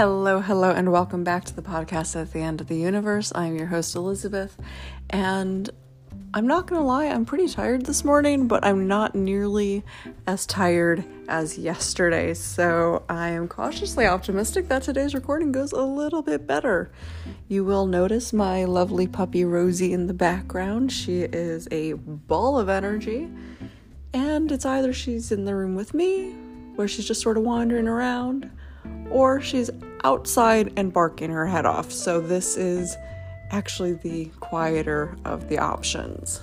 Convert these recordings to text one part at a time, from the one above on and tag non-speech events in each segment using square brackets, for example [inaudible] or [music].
Hello, hello, and welcome back to the podcast at the end of the universe. I'm your host, Elizabeth, and I'm not gonna lie, I'm pretty tired this morning, but I'm not nearly as tired as yesterday, so I am cautiously optimistic that today's recording goes a little bit better. You will notice my lovely puppy Rosie in the background. She is a ball of energy, and it's either she's in the room with me, where she's just sort of wandering around or she's outside and barking her head off. So, this is actually the quieter of the options.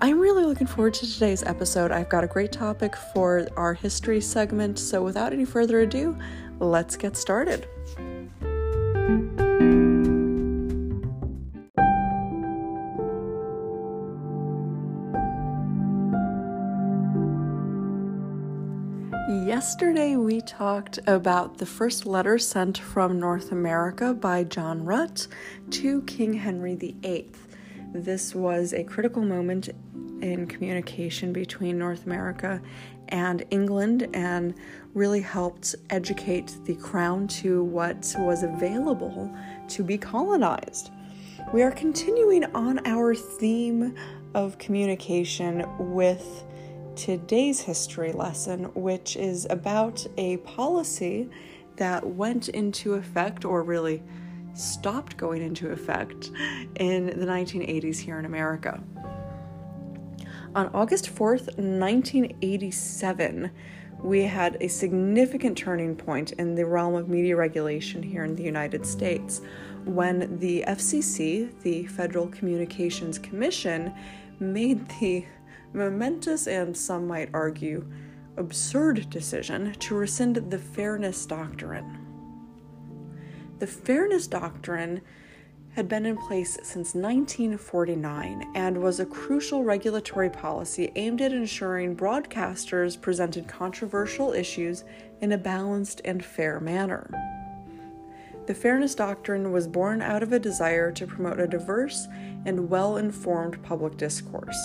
I'm really looking forward to today's episode. I've got a great topic for our history segment. So, without any further ado, let's get started. Yesterday, we talked about the first letter sent from North America by John Rut to King Henry VIII. This was a critical moment in communication between North America and England and really helped educate the crown to what was available to be colonized. We are continuing on our theme of communication with today's history lesson, which is about a policy that went into effect, or really stopped going into effect, in the 1980s here in America. On August 4th, 1987, we had a significant turning point in the realm of media regulation here in the United States when the FCC, the Federal Communications Commission, made the momentous and some might argue absurd decision to rescind the Fairness Doctrine. The Fairness Doctrine had been in place since 1949 and was a crucial regulatory policy aimed at ensuring broadcasters presented controversial issues in a balanced and fair manner. The Fairness Doctrine was born out of a desire to promote a diverse and well informed public discourse.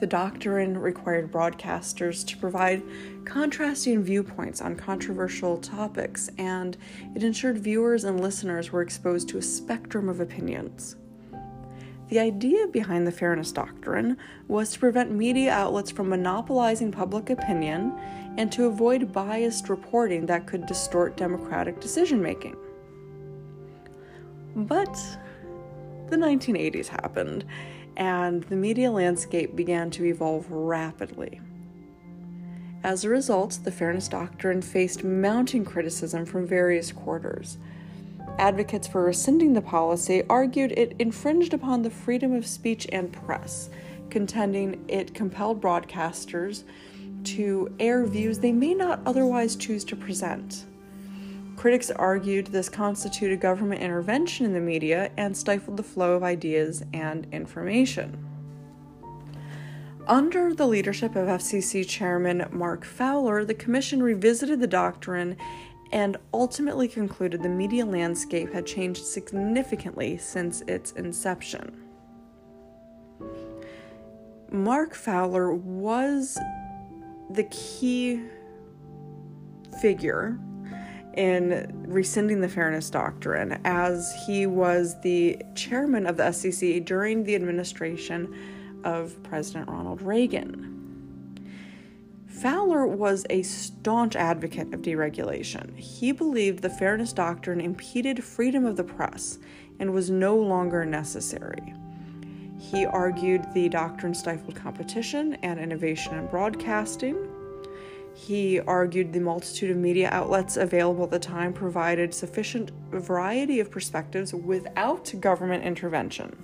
The doctrine required broadcasters to provide contrasting viewpoints on controversial topics, and it ensured viewers and listeners were exposed to a spectrum of opinions. The idea behind the Fairness Doctrine was to prevent media outlets from monopolizing public opinion and to avoid biased reporting that could distort democratic decision making. But the 1980s happened, and the media landscape began to evolve rapidly. As a result, the Fairness Doctrine faced mounting criticism from various quarters. Advocates for rescinding the policy argued it infringed upon the freedom of speech and press, contending it compelled broadcasters to air views they may not otherwise choose to present. Critics argued this constituted government intervention in the media and stifled the flow of ideas and information. Under the leadership of FCC Chairman Mark Fowler, the Commission revisited the doctrine and ultimately concluded the media landscape had changed significantly since its inception. Mark Fowler was the key figure in rescinding the Fairness Doctrine, as he was the chairman of the FCC during the administration of President Ronald Reagan. Fowler was a staunch advocate of deregulation. He believed the Fairness Doctrine impeded freedom of the press and was no longer necessary. He argued the doctrine stifled competition and innovation in broadcasting he argued the multitude of media outlets available at the time provided sufficient variety of perspectives without government intervention.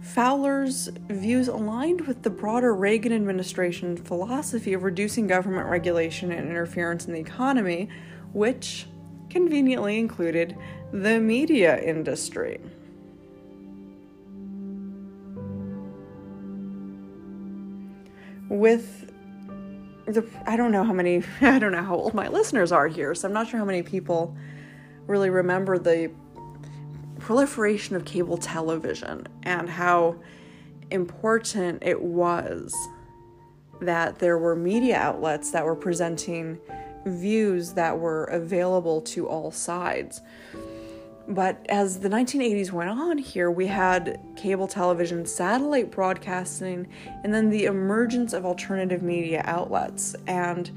Fowler's views aligned with the broader Reagan administration philosophy of reducing government regulation and interference in the economy, which conveniently included the media industry. With I don't know how many [laughs] I don't know how old my listeners are here, so I'm not sure how many people really remember the proliferation of cable television and how important it was that there were media outlets that were presenting views that were available to all sides. But as the 1980s went on here, we had cable television, satellite broadcasting, and then the emergence of alternative media outlets. And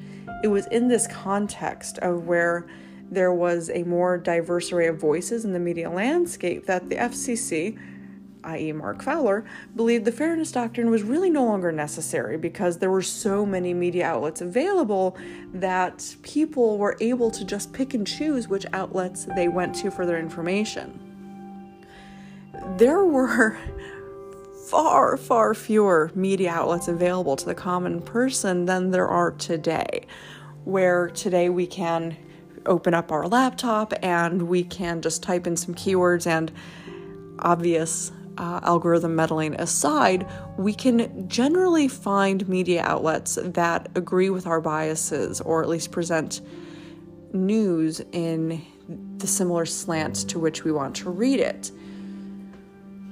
it was in this context of where there was a more diverse array of voices in the media landscape that the FCC i.e., Mark Fowler, believed the fairness doctrine was really no longer necessary because there were so many media outlets available that people were able to just pick and choose which outlets they went to for their information. There were [laughs] far, far fewer media outlets available to the common person than there are today, where today we can open up our laptop and we can just type in some keywords and obvious uh, algorithm meddling aside, we can generally find media outlets that agree with our biases or at least present news in the similar slant to which we want to read it.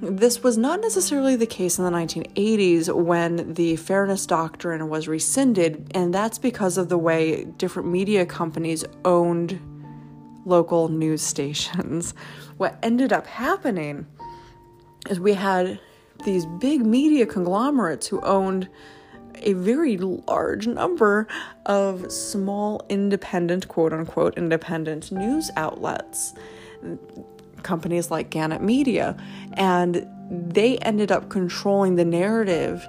This was not necessarily the case in the 1980s when the Fairness Doctrine was rescinded, and that's because of the way different media companies owned local news stations. What ended up happening is we had these big media conglomerates who owned a very large number of small independent quote unquote independent news outlets companies like Gannett Media and they ended up controlling the narrative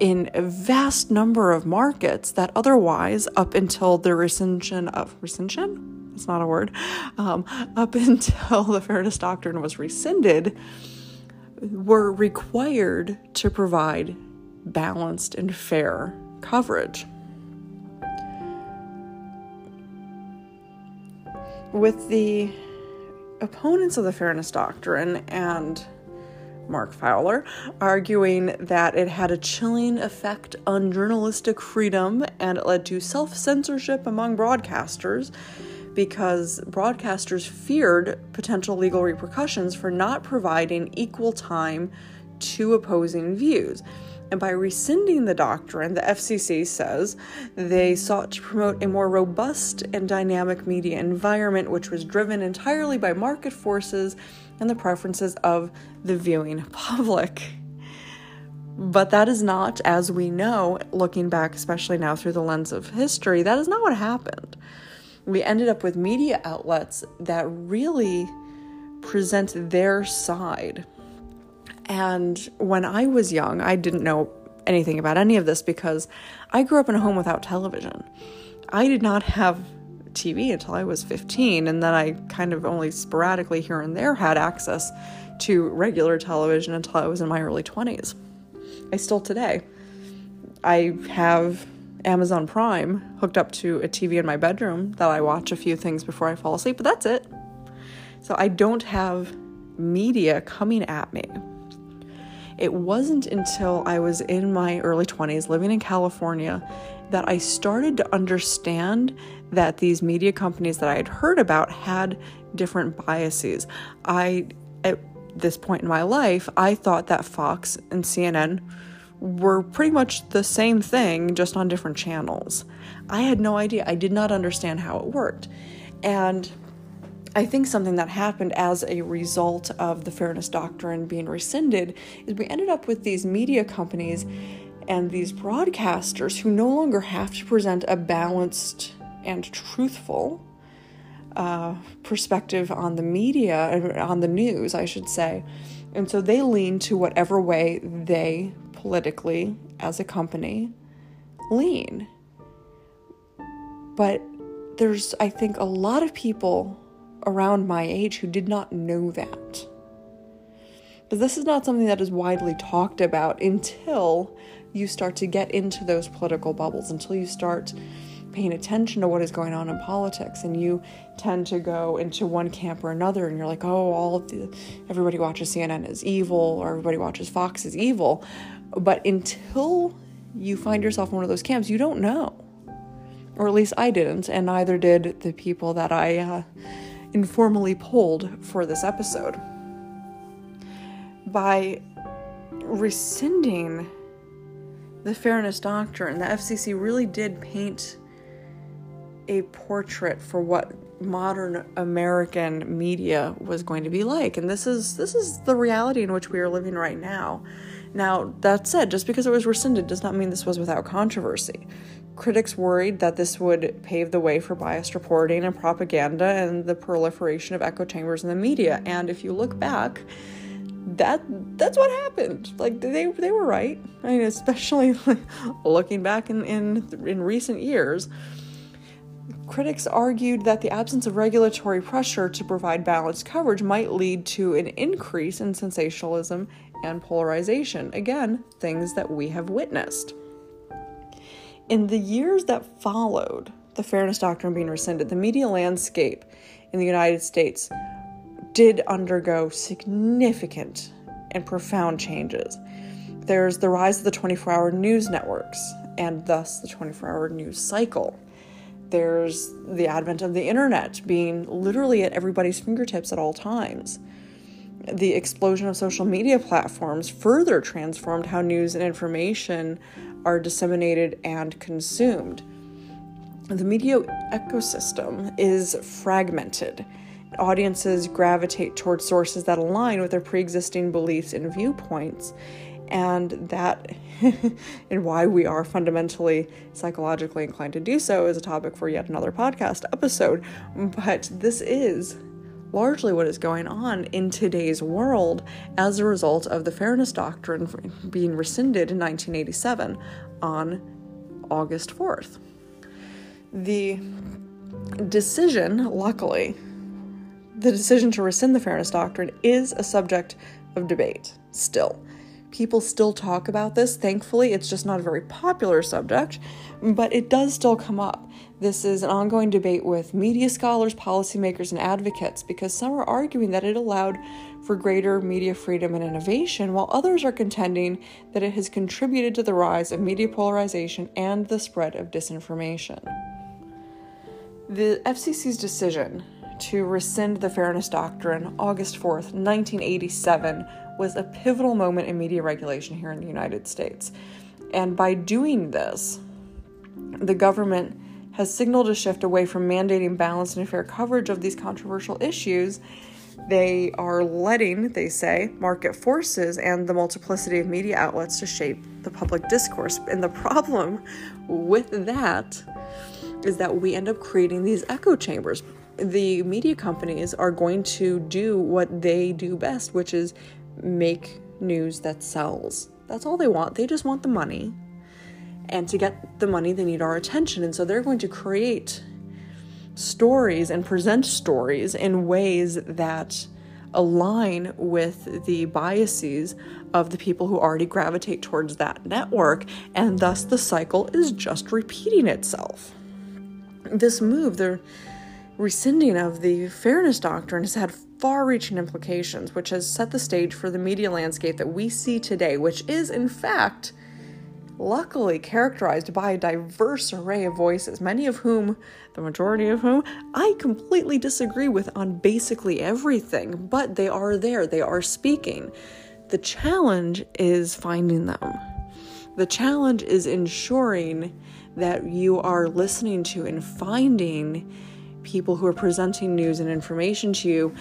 in a vast number of markets that otherwise up until the rescission of rescission it's not a word. Um, up [laughs] until the fairness doctrine was rescinded were required to provide balanced and fair coverage. With the opponents of the Fairness Doctrine and Mark Fowler arguing that it had a chilling effect on journalistic freedom and it led to self censorship among broadcasters because broadcasters feared potential legal repercussions for not providing equal time to opposing views. And by rescinding the doctrine, the FCC says they sought to promote a more robust and dynamic media environment, which was driven entirely by market forces and the preferences of the viewing [laughs] public. But that is not, as we know, looking back, especially now through the lens of history, that is not what happened we ended up with media outlets that really present their side. And when I was young, I didn't know anything about any of this because I grew up in a home without television. I did not have TV until I was 15, and then I kind of only sporadically here and there had access to regular television until I was in my early 20s. I still today. I have Amazon Prime hooked up to a TV in my bedroom that I watch a few things before I fall asleep, but that's it. So I don't have media coming at me. It wasn't until I was in my early 20s living in California that I started to understand that these media companies that I had heard about had different biases. I, at this point in my life, I thought that Fox and CNN were pretty much the same thing, just on different channels. I had no idea. I did not understand how it worked. And I think something that happened as a result of the Fairness Doctrine being rescinded is we ended up with these media companies and these broadcasters who no longer have to present a balanced and truthful uh, perspective on the media, on the news, I should say. And so they lean to whatever way they politically as a company lean. But there's, I think, a lot of people around my age who did not know that. But this is not something that is widely talked about until you start to get into those political bubbles, until you start paying attention to what is going on in politics and you tend to go into one camp or another and you're like oh all the, everybody watches cnn is evil or everybody watches fox is evil but until you find yourself in one of those camps, you don't know. Or at least I didn't, and neither did the people that I uh, informally polled for this episode. By rescinding the fairness doctrine, the FCC really did paint a portrait for what modern American media was going to be like. And this is this is the reality in which we are living right now. Now, that said, just because it was rescinded does not mean this was without controversy. Critics worried that this would pave the way for biased reporting and propaganda and the proliferation of echo chambers in the media. And if you look back, that that's what happened. Like they they were right. I mean, especially [laughs] looking back in in in recent years. Critics argued that the absence of regulatory pressure to provide balanced coverage might lead to an increase in sensationalism and polarization. Again, things that we have witnessed. In the years that followed the Fairness Doctrine being rescinded, the media landscape in the United States did undergo significant and profound changes. There's the rise of the 24 hour news networks and thus the 24 hour news cycle. There's the advent of the internet being literally at everybody's fingertips at all times. The explosion of social media platforms further transformed how news and information are disseminated and consumed. The media ecosystem is fragmented. Audiences gravitate towards sources that align with their pre existing beliefs and viewpoints, and that [laughs] and why we are fundamentally psychologically inclined to do so is a topic for yet another podcast episode. But this is largely what is going on in today's world as a result of the Fairness Doctrine being rescinded in 1987 on August 4th. The decision, luckily, the decision to rescind the Fairness Doctrine is a subject of debate still. People still talk about this. Thankfully, it's just not a very popular subject, but it does still come up. This is an ongoing debate with media scholars, policymakers, and advocates because some are arguing that it allowed for greater media freedom and innovation, while others are contending that it has contributed to the rise of media polarization and the spread of disinformation. The FCC's decision to rescind the Fairness Doctrine August 4th, 1987, was a pivotal moment in media regulation here in the United States. And by doing this, the government has signaled a shift away from mandating balanced and fair coverage of these controversial issues. They are letting, they say, market forces and the multiplicity of media outlets to shape the public discourse. And the problem with that is that we end up creating these echo chambers. The media companies are going to do what they do best, which is make news that sells. That's all they want. They just want the money. And to get the money, they need our attention. And so they're going to create stories and present stories in ways that align with the biases of the people who already gravitate towards that network. And thus the cycle is just repeating itself. This move, the rescinding of the fairness doctrine, has had far reaching implications, which has set the stage for the media landscape that we see today, which is, in fact, luckily characterized by a diverse array of voices, many of whom, the majority of whom, I completely disagree with on basically everything, but they are there, they are speaking. The challenge is finding them. The challenge is ensuring that you are listening to and finding people who are presenting news and information to you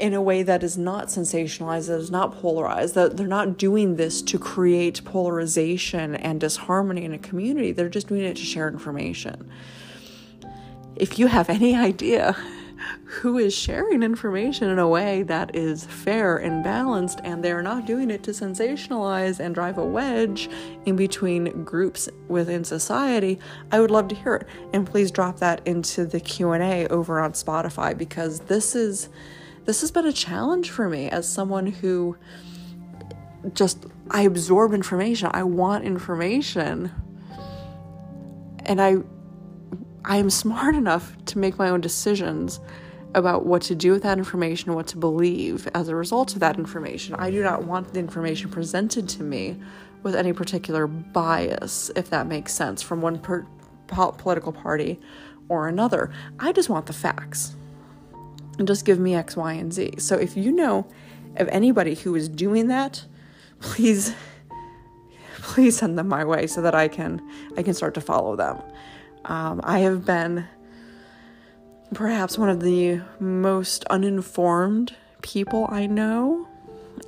in a way that is not sensationalized, that is not polarized, that they're not doing this to create polarization and disharmony in a community. They're just doing it to share information. If you have any [laughs] idea who is sharing information in a way that is fair and balanced and they're not doing it to sensationalize and drive a wedge in between groups within society i would love to hear it and please drop that into the q&a over on spotify because this is this has been a challenge for me as someone who just I absorb information. I want information. And I I am smart enough to make my own decisions about what to do with that information, what to believe as a result of that information. I do not want the information presented to me with any particular bias, if that makes sense, from one per- political party or another. I just want the facts and just give me X, Y, and Z. So if you know of anybody who is doing that, please [laughs] please send them my way so that I can I can start to follow them. Um, I have been perhaps one of the most uninformed people I know.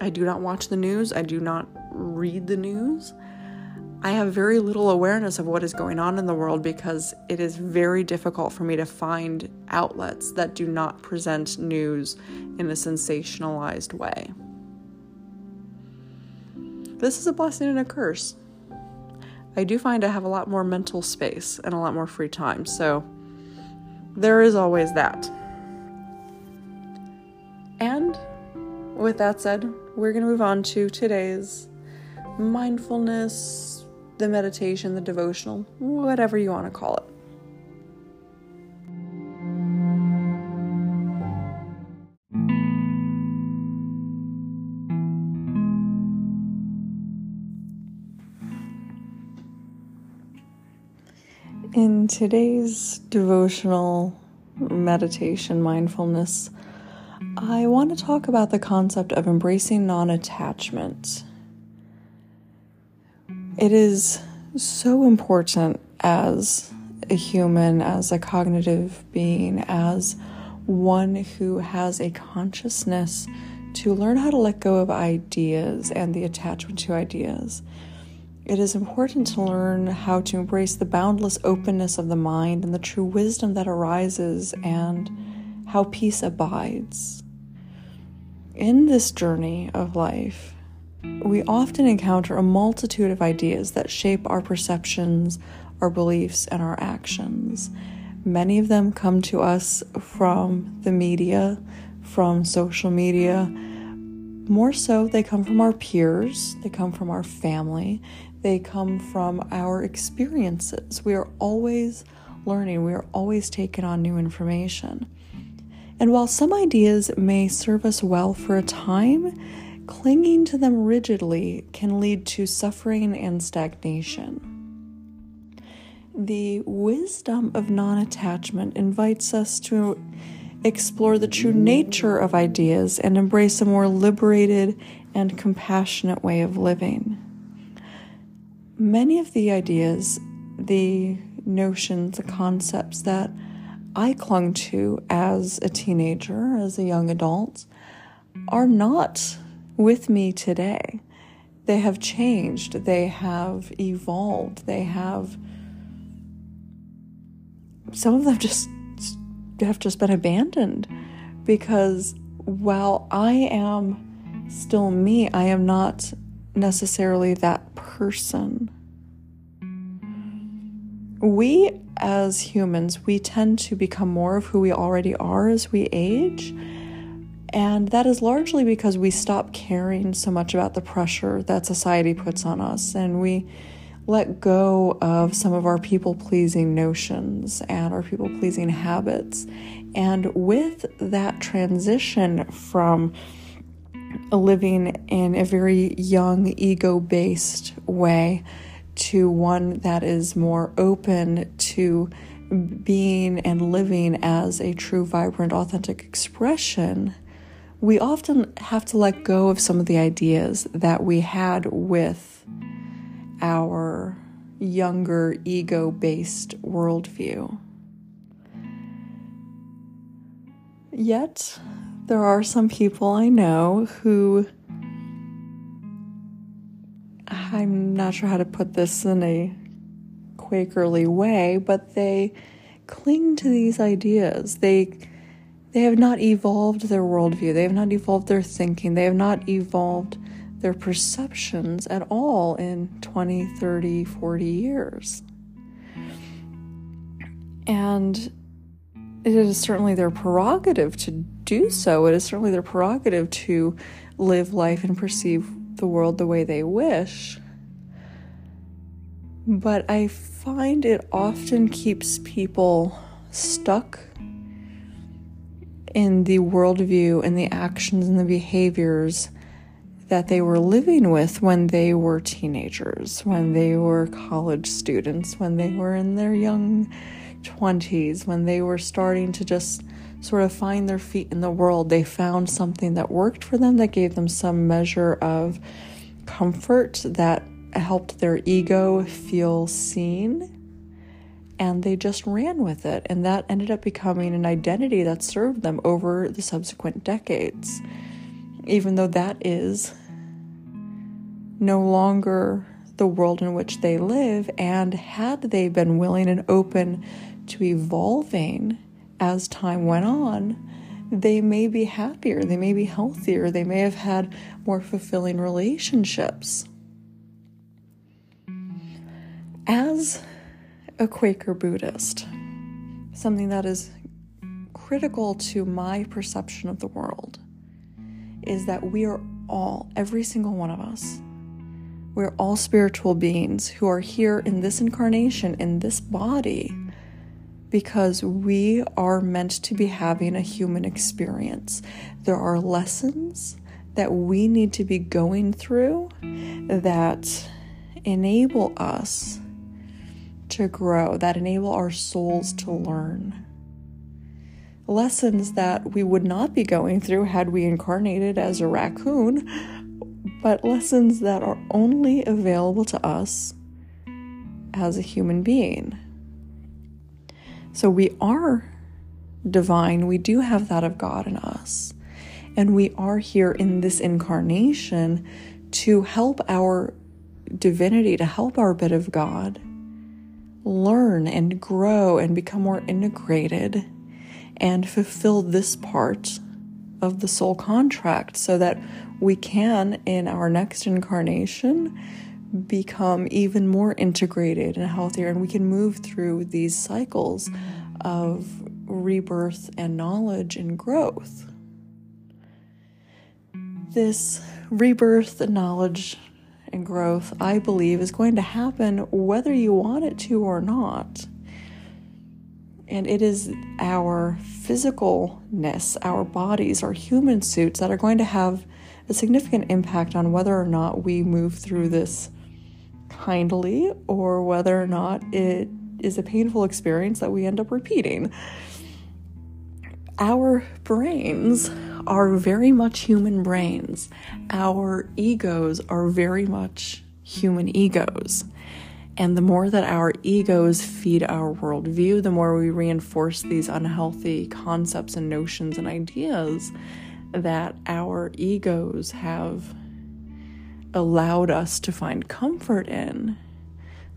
I do not watch the news, I do not read the news. I have very little awareness of what is going on in the world because it is very difficult for me to find outlets that do not present news in a sensationalized way. This is a blessing and a curse. I do find I have a lot more mental space and a lot more free time, so there is always that. And with that said, we're going to move on to today's mindfulness the meditation, the devotional, whatever you want to call it. In today's devotional meditation mindfulness, I want to talk about the concept of embracing non attachment. It is so important as a human, as a cognitive being, as one who has a consciousness to learn how to let go of ideas and the attachment to ideas. It is important to learn how to embrace the boundless openness of the mind and the true wisdom that arises and how peace abides. In this journey of life, we often encounter a multitude of ideas that shape our perceptions, our beliefs, and our actions. Many of them come to us from the media, from social media. More so, they come from our peers, they come from our family, they come from our experiences. We are always learning, we are always taking on new information. And while some ideas may serve us well for a time, clinging to them rigidly can lead to suffering and stagnation. The wisdom of non attachment invites us to explore the true nature of ideas and embrace a more liberated and compassionate way of living. Many of the ideas, the notions, the concepts that I clung to as a teenager, as a young adult, are not with me today. They have changed, they have evolved, they have some of them just have just been abandoned because while I am still me, I am not necessarily that person. We as humans, we tend to become more of who we already are as we age. And that is largely because we stop caring so much about the pressure that society puts on us and we let go of some of our people pleasing notions and our people pleasing habits. And with that transition from living in a very young, ego based way to one that is more open to being and living as a true, vibrant, authentic expression we often have to let go of some of the ideas that we had with our younger ego based worldview. Yet, there are some people I know who I'm not sure how to put this in a Quakerly way, but they cling to these ideas. They they have not evolved their worldview, they have not evolved their thinking, they have not evolved their perceptions at all in 20, 30, 40 years. And it is certainly their prerogative to do so. It is certainly their prerogative to live life and perceive the world the way they wish. But I find it often keeps people stuck in the worldview and the actions and the behaviors that they were living with when they were teenagers, when they were college students, when they were in their young 20s, when they were starting to just sort of find their feet in the world. They found something that worked for them, that gave them some measure of comfort, that helped their ego feel seen. and they just ran with it. And that ended up becoming an identity that served them over the subsequent decades. Even though that is no longer the world in which they live, and had they been willing and open to evolving as time went on, they may be happier, they may be healthier, they may have had more fulfilling relationships. As a Quaker Buddhist, something that is critical to my perception of the world is that we are all, every single one of us, we're all spiritual beings who are here in this incarnation, in this body, because we are meant to be having a human experience. There are lessons that we need to be going through that enable us to grow, that enable our souls to learn. Lessons that we would not be going through had we incarnated as a raccoon, but lessons that are only available to us as a human being. So we are divine, we do have that of God in us. And we are here in this incarnation to help our divinity, to help our bit of God learn and grow and become more integrated and fulfill this part of the soul contract so that we can, in our next incarnation, become even more integrated and healthier, and we can move through these cycles of rebirth and knowledge and growth. This rebirth and knowledge and growth, I believe, is going to happen whether you want it to or not. And it is our physicalness, our bodies, our human suits that are going to have a significant impact on whether or not we move through this kindly or whether or not it is a painful experience that we end up repeating. Our brains are very much human brains. Our egos are very much human egos. And the more that our egos feed our worldview, the more we reinforce these unhealthy concepts and notions and ideas that our egos have allowed us to find comfort in,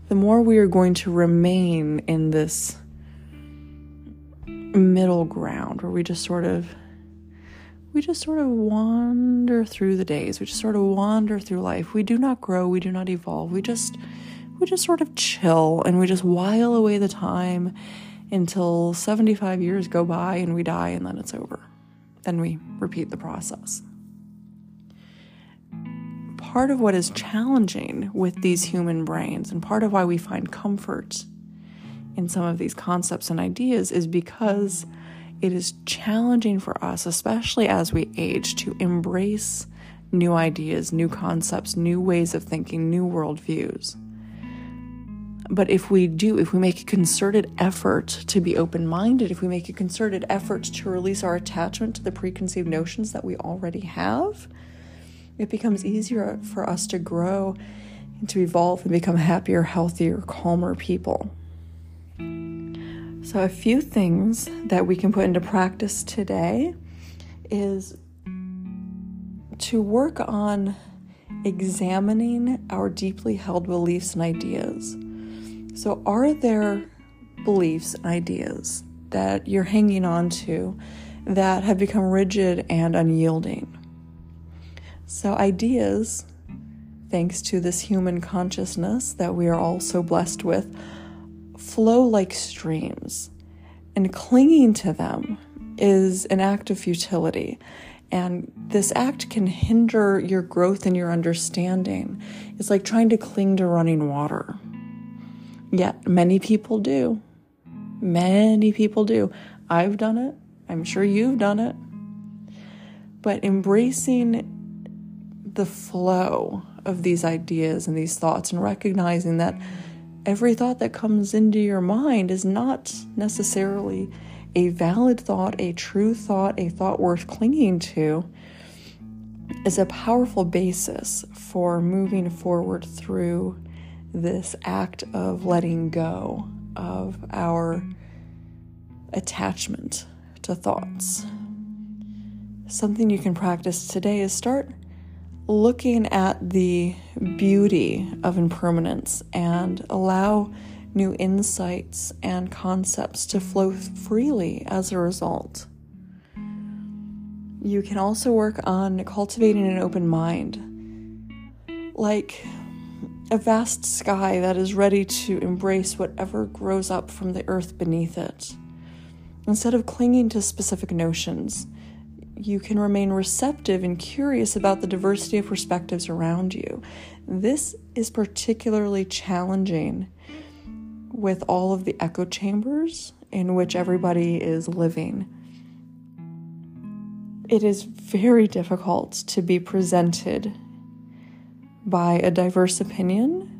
the more we are going to remain in this middle ground where we just sort of we just sort of wander through the days. We just sort of wander through life. We do not grow, we do not evolve. We just we just sort of chill and we just while away the time until 75 years go by and we die and then it's over. Then we repeat the process part of what is challenging with these human brains and part of why we find comfort in some of these concepts and ideas is because it is challenging for us, especially as we age, to embrace new ideas, new concepts, new ways of thinking, new worldviews. But if we do, if we make a concerted effort to be open minded, if we make a concerted effort to release our attachment to the preconceived notions that we already have, it becomes easier for us to grow and to evolve and become happier, healthier, calmer people. So, a few things that we can put into practice today is to work on examining our deeply held beliefs and ideas. So, are there beliefs ideas that you're hanging on to that have become rigid and unyielding? So, ideas, thanks to this human consciousness that we are all so blessed with, flow like streams. And clinging to them is an act of futility. And this act can hinder your growth and your understanding. It's like trying to cling to running water. Yet, many people do. Many people do. I've done it. I'm sure you've done it. But embracing the flow of these ideas and these thoughts and recognizing that every thought that comes into your mind is not necessarily a valid thought, a true thought, a thought worth clinging to is a powerful basis for moving forward through this act of letting go of our attachment to thoughts. Something you can practice today is start looking at the beauty of impermanence and allow new insights and concepts to flow freely as a result. You can also work on cultivating an open mind, like a vast sky that is ready to embrace whatever grows up from the earth beneath it. Instead of clinging to specific notions, you can remain receptive and curious about the diversity of perspectives around you. This is particularly challenging with all of the echo chambers in which everybody is living. It is very difficult to be presented by a diverse opinion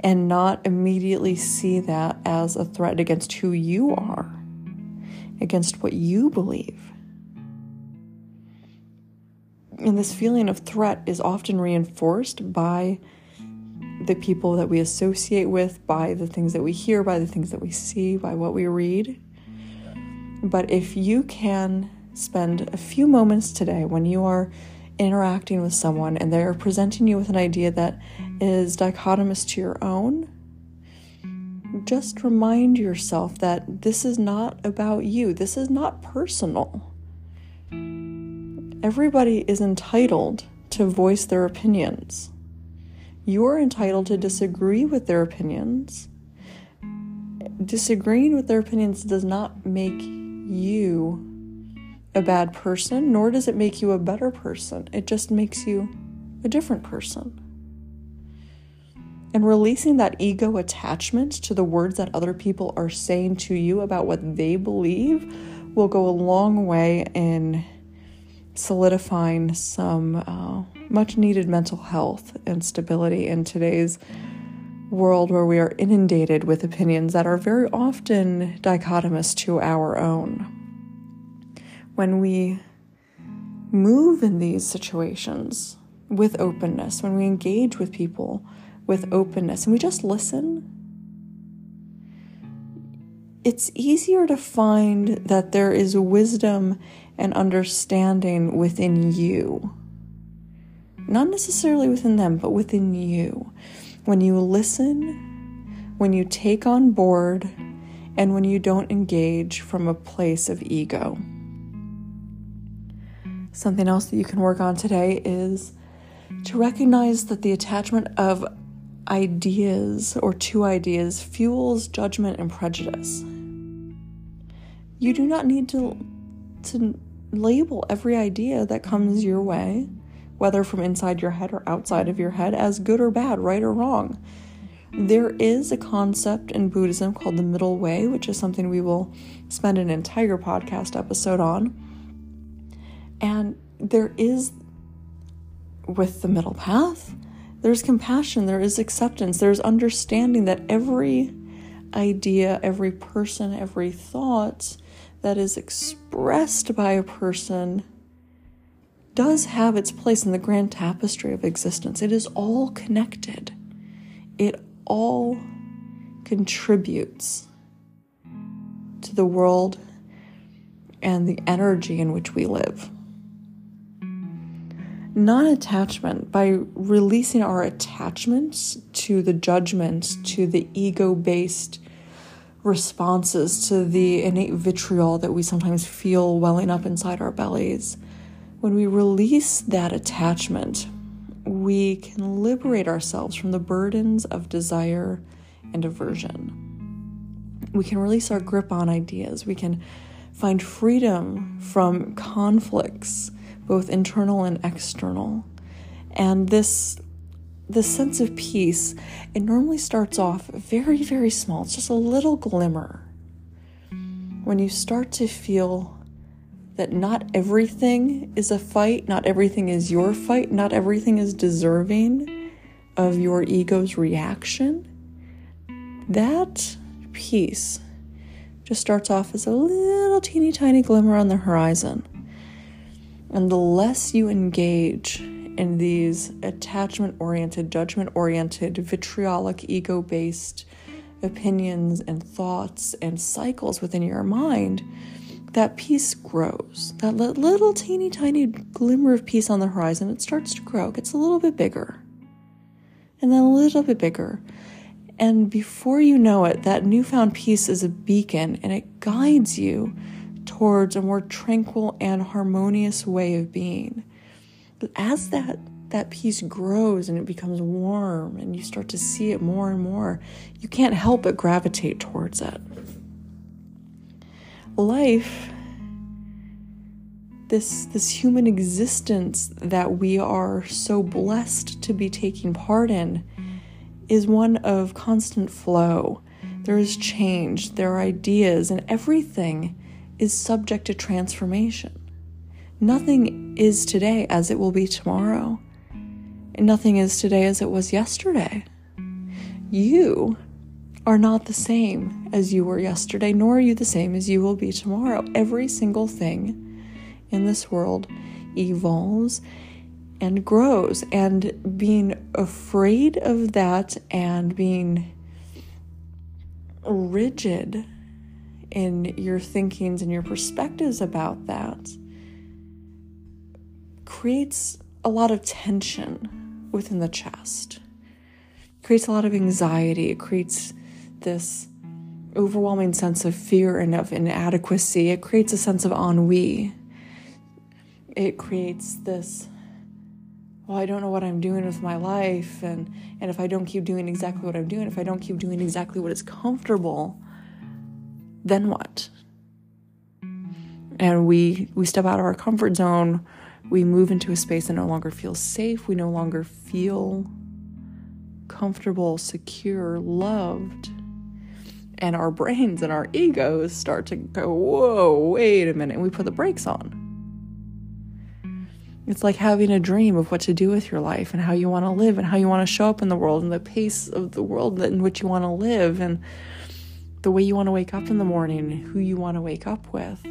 and not immediately see that as a threat against who you are, against what you believe. And this feeling of threat is often reinforced by the people that we associate with, by the things that we hear, by the things that we see, by what we read. But if you can spend a few moments today when you are interacting with someone and they're presenting you with an idea that is dichotomous to your own, just remind yourself that this is not about you. This is not personal. Everybody is entitled to voice their opinions. You're entitled to disagree with their opinions. Disagreeing with their opinions does not make you a bad person, nor does it make you a better person. It just makes you a different person. And releasing that ego attachment to the words that other people are saying to you about what they believe will go a long way in solidifying some uh, much needed mental health and stability in today's world where we are inundated with opinions that are very often dichotomous to our own when we move in these situations with openness, when we engage with people with openness, and we just listen, it's easier to find that there is wisdom and understanding within you. Not necessarily within them, but within you. When you listen, when you take on board, and when you don't engage from a place of ego. Something else that you can work on today is to recognize that the attachment of ideas or to ideas fuels judgment and prejudice. You do not need to to label every idea that comes your way, whether from inside your head or outside of your head, as good or bad, right or wrong. There is a concept in Buddhism called the middle way, which is something we will spend an entire podcast episode on. And there is, with the middle path, there's compassion, there is acceptance, there's understanding that every idea, every person, every thought that is expressed by a person does have its place in the grand tapestry of existence. It is all connected, it all contributes to the world and the energy in which we live non attachment, by releasing our attachments to the judgments, mm. to the ego based responses, to the innate vitriol that we sometimes feel welling up inside our bellies, when we release that attachment, we can liberate ourselves from the burdens of desire and aversion. We can release our grip on ideas. We can find freedom from conflicts both internal and external. And this this sense of peace, it normally starts off very, very small. It's just a little glimmer. When you start to feel that not everything is a fight, not everything is your fight, not everything is deserving of your ego's reaction, that peace just starts off as a little teeny tiny glimmer on the horizon. And the less you engage in these attachment oriented, judgment oriented, vitriolic, ego based opinions and thoughts and cycles within your mind, that peace grows. That little teeny tiny glimmer of peace on the horizon, it starts to grow, gets a little bit bigger, and then a little bit bigger. And before you know it, that newfound peace is a beacon and it guides you towards a more tranquil and harmonious way of being. But as that that peace grows and it becomes warm and you start to see it more and more, you can't help but gravitate towards it. Life, this, this human existence that we are so blessed to be taking part in, is one of constant flow. There is change, there are ideas, and everything is subject to transformation. Nothing is today as it will be tomorrow and nothing is today as it was yesterday. You are not the same as you were yesterday, nor are you the same as you will be tomorrow. Every single thing in this world evolves and grows, and being afraid of that and being rigid in your thinkings and your perspectives about that creates a lot of tension within the chest. It creates a lot of anxiety. It creates this overwhelming sense of fear and of inadequacy. It creates a sense of ennui. It creates this, well, I don't know what I'm doing with my life. And, and if I don't keep doing exactly what I'm doing, if I don't keep doing exactly what is comfortable, then what? And we, we step out of our comfort zone we move into a space that no longer feels safe. We no longer feel comfortable, secure, loved. And our brains and our egos start to go, whoa, wait a minute. And we put the brakes on. It's like having a dream of what to do with your life and how you want to live and how you want to show up in the world and the pace of the world in which you want to live and the way you want to wake up in the morning, who you want to wake up with.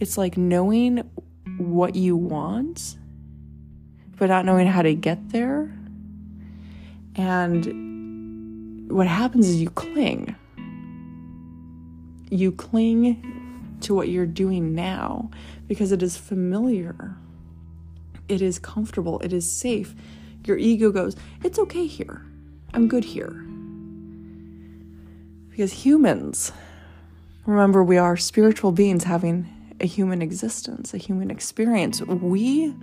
It's like knowing what you want, but not knowing how to get there. And what happens is you cling. You cling to what you're doing now because it is familiar, it is comfortable, it is safe. Your ego goes, It's okay here. I'm good here. Because humans, remember, we are spiritual beings having a human existence, a human experience. We,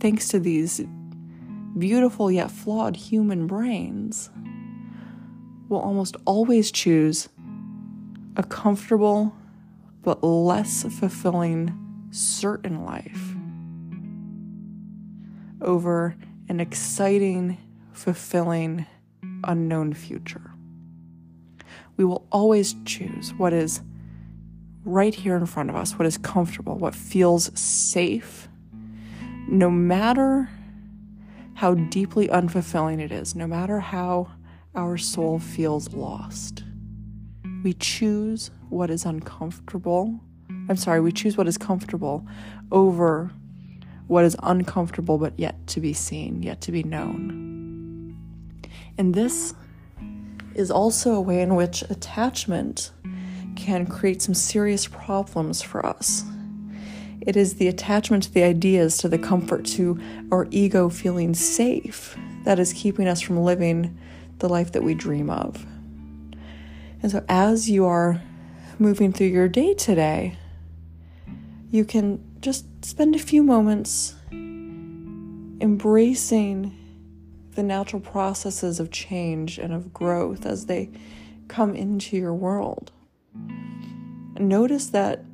thanks to these beautiful yet flawed human brains, will almost always choose a comfortable but less fulfilling certain life over an exciting, fulfilling, unknown future. We will always choose what is right here in front of us, what is comfortable, what feels safe, no matter how deeply unfulfilling it is, no matter how our soul feels lost. We choose what is uncomfortable. I'm sorry, we choose what is comfortable over what is uncomfortable but yet to be seen, yet to be known. And this is also a way in which attachment can create some serious problems for us. It is the attachment to the ideas, to the comfort, to our ego feeling safe that is keeping us from living the life that we dream of. And so, as you are moving through your day today, you can just spend a few moments embracing the natural processes of change and of growth as they come into your world notice that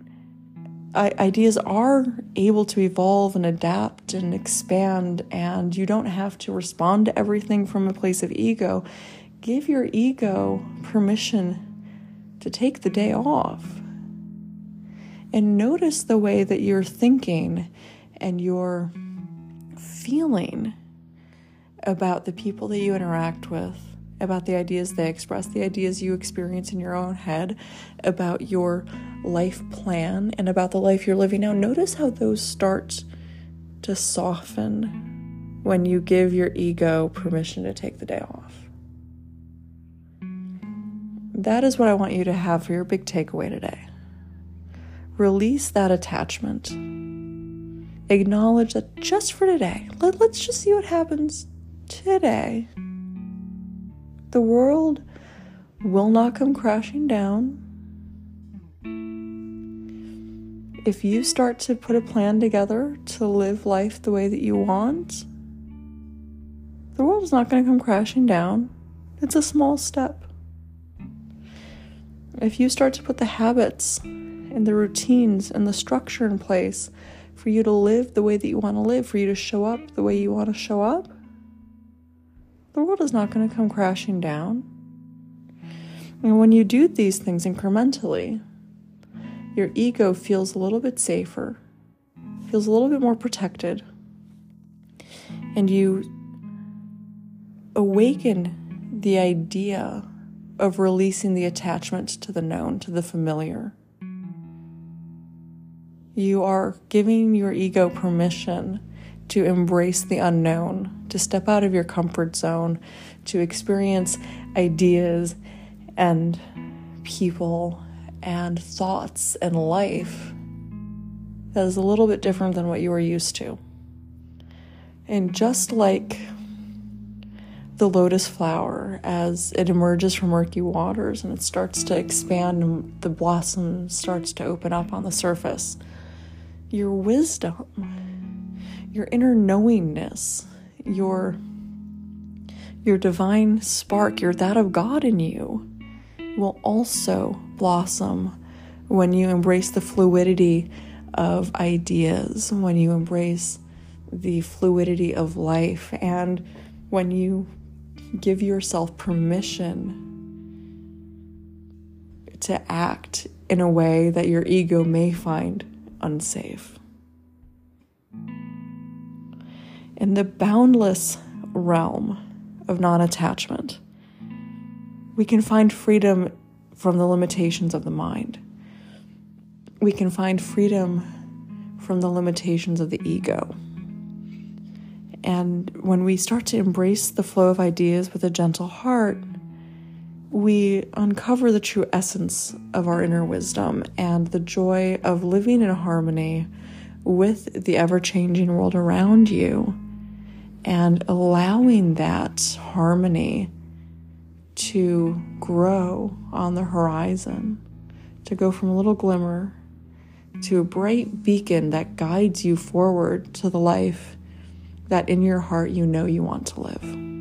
ideas are able to evolve and adapt and expand, and you don't have to respond to everything from a place of ego. Give your ego permission to take the day off. And notice the way that you're thinking and you're feeling about the people that you interact with about the ideas they express, the ideas you experience in your own head, about your life plan, and about the life you're living now. Notice how those start to soften when you give your ego permission to take the day off. that is what I want you to have for your big takeaway today. Release that attachment. Acknowledge that just for today, let, let's just see what happens today. The world will not come crashing down. If you start to put a plan together to live life the way that you want, the world is not going to come crashing down. It's a small step. If you start to put the habits and the routines and the structure in place for you to live the way that you want to live, for you to show up the way you want to show up, the world is not going to come crashing down. And when you do these things incrementally, your ego feels a little bit safer, feels a little bit more protected, and you awaken the idea of releasing the attachment to the known, to the familiar. You are giving your ego permission to embrace the unknown, to step out of your comfort zone, to experience ideas and people and thoughts and life that is a little bit different than what you are used to. And just like the lotus flower as it emerges from murky waters and it starts to expand and the blossom starts to open up on the surface. Your wisdom, your inner knowingness, your your divine spark, your that of God in you will also blossom when you embrace the fluidity of ideas, when you embrace the fluidity of life and when you give yourself permission to act in a way that your ego may find unsafe. In the boundless realm of non attachment, we can find freedom from the limitations of the mind. We can find freedom from the limitations of the ego. And when we start to embrace the flow of ideas with a gentle heart, we uncover the true essence of our inner wisdom and the joy of living in harmony with the ever changing world around you and allowing that harmony to grow on the horizon, to go from a little glimmer to a bright beacon that guides you forward to the life that in your heart you know you want to live.